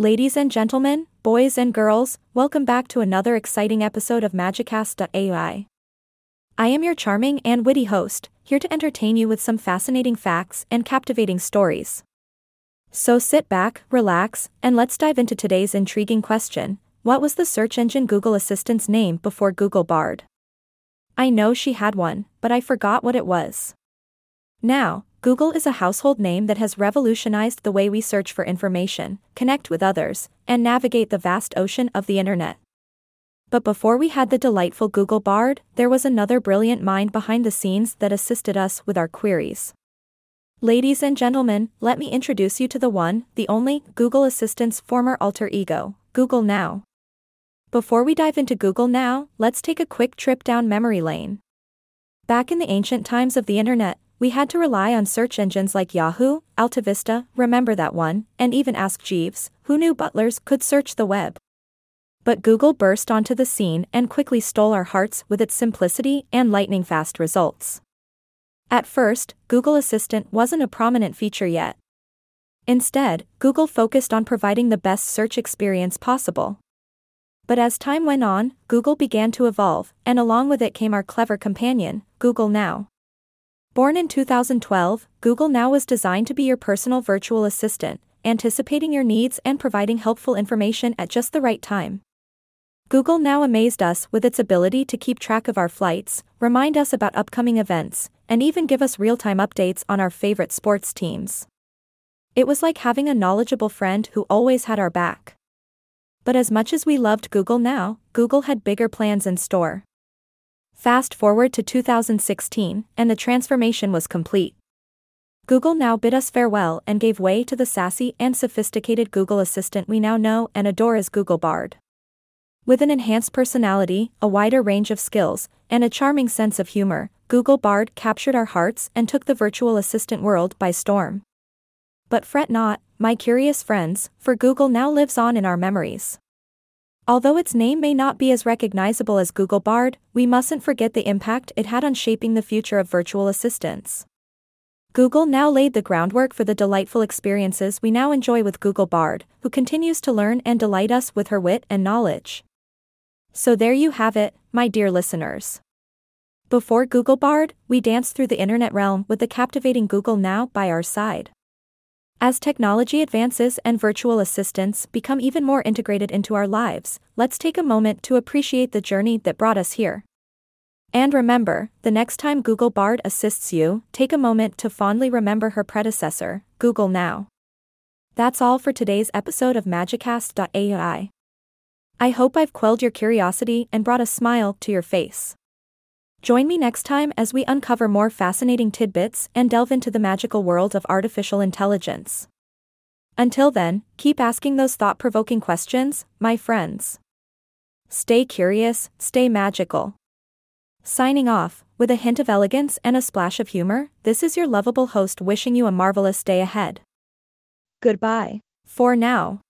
Ladies and gentlemen, boys and girls, welcome back to another exciting episode of Magicast.ai. I am your charming and witty host, here to entertain you with some fascinating facts and captivating stories. So sit back, relax, and let's dive into today's intriguing question What was the search engine Google Assistant's name before Google Bard? I know she had one, but I forgot what it was. Now, Google is a household name that has revolutionized the way we search for information, connect with others, and navigate the vast ocean of the internet. But before we had the delightful Google Bard, there was another brilliant mind behind the scenes that assisted us with our queries. Ladies and gentlemen, let me introduce you to the one, the only, Google Assistant's former alter ego, Google Now. Before we dive into Google Now, let's take a quick trip down memory lane. Back in the ancient times of the internet, we had to rely on search engines like Yahoo, AltaVista, remember that one, and even Ask Jeeves, who knew butlers could search the web. But Google burst onto the scene and quickly stole our hearts with its simplicity and lightning fast results. At first, Google Assistant wasn't a prominent feature yet. Instead, Google focused on providing the best search experience possible. But as time went on, Google began to evolve, and along with it came our clever companion, Google Now. Born in 2012, Google Now was designed to be your personal virtual assistant, anticipating your needs and providing helpful information at just the right time. Google Now amazed us with its ability to keep track of our flights, remind us about upcoming events, and even give us real time updates on our favorite sports teams. It was like having a knowledgeable friend who always had our back. But as much as we loved Google Now, Google had bigger plans in store. Fast forward to 2016, and the transformation was complete. Google now bid us farewell and gave way to the sassy and sophisticated Google Assistant we now know and adore as Google Bard. With an enhanced personality, a wider range of skills, and a charming sense of humor, Google Bard captured our hearts and took the virtual assistant world by storm. But fret not, my curious friends, for Google now lives on in our memories. Although its name may not be as recognizable as Google Bard, we mustn't forget the impact it had on shaping the future of virtual assistants. Google now laid the groundwork for the delightful experiences we now enjoy with Google Bard, who continues to learn and delight us with her wit and knowledge. So there you have it, my dear listeners. Before Google Bard, we danced through the internet realm with the captivating Google Now by our side. As technology advances and virtual assistants become even more integrated into our lives, let's take a moment to appreciate the journey that brought us here. And remember, the next time Google Bard assists you, take a moment to fondly remember her predecessor, Google Now. That's all for today's episode of Magicast.ai. I hope I've quelled your curiosity and brought a smile to your face. Join me next time as we uncover more fascinating tidbits and delve into the magical world of artificial intelligence. Until then, keep asking those thought provoking questions, my friends. Stay curious, stay magical. Signing off, with a hint of elegance and a splash of humor, this is your lovable host wishing you a marvelous day ahead. Goodbye. For now.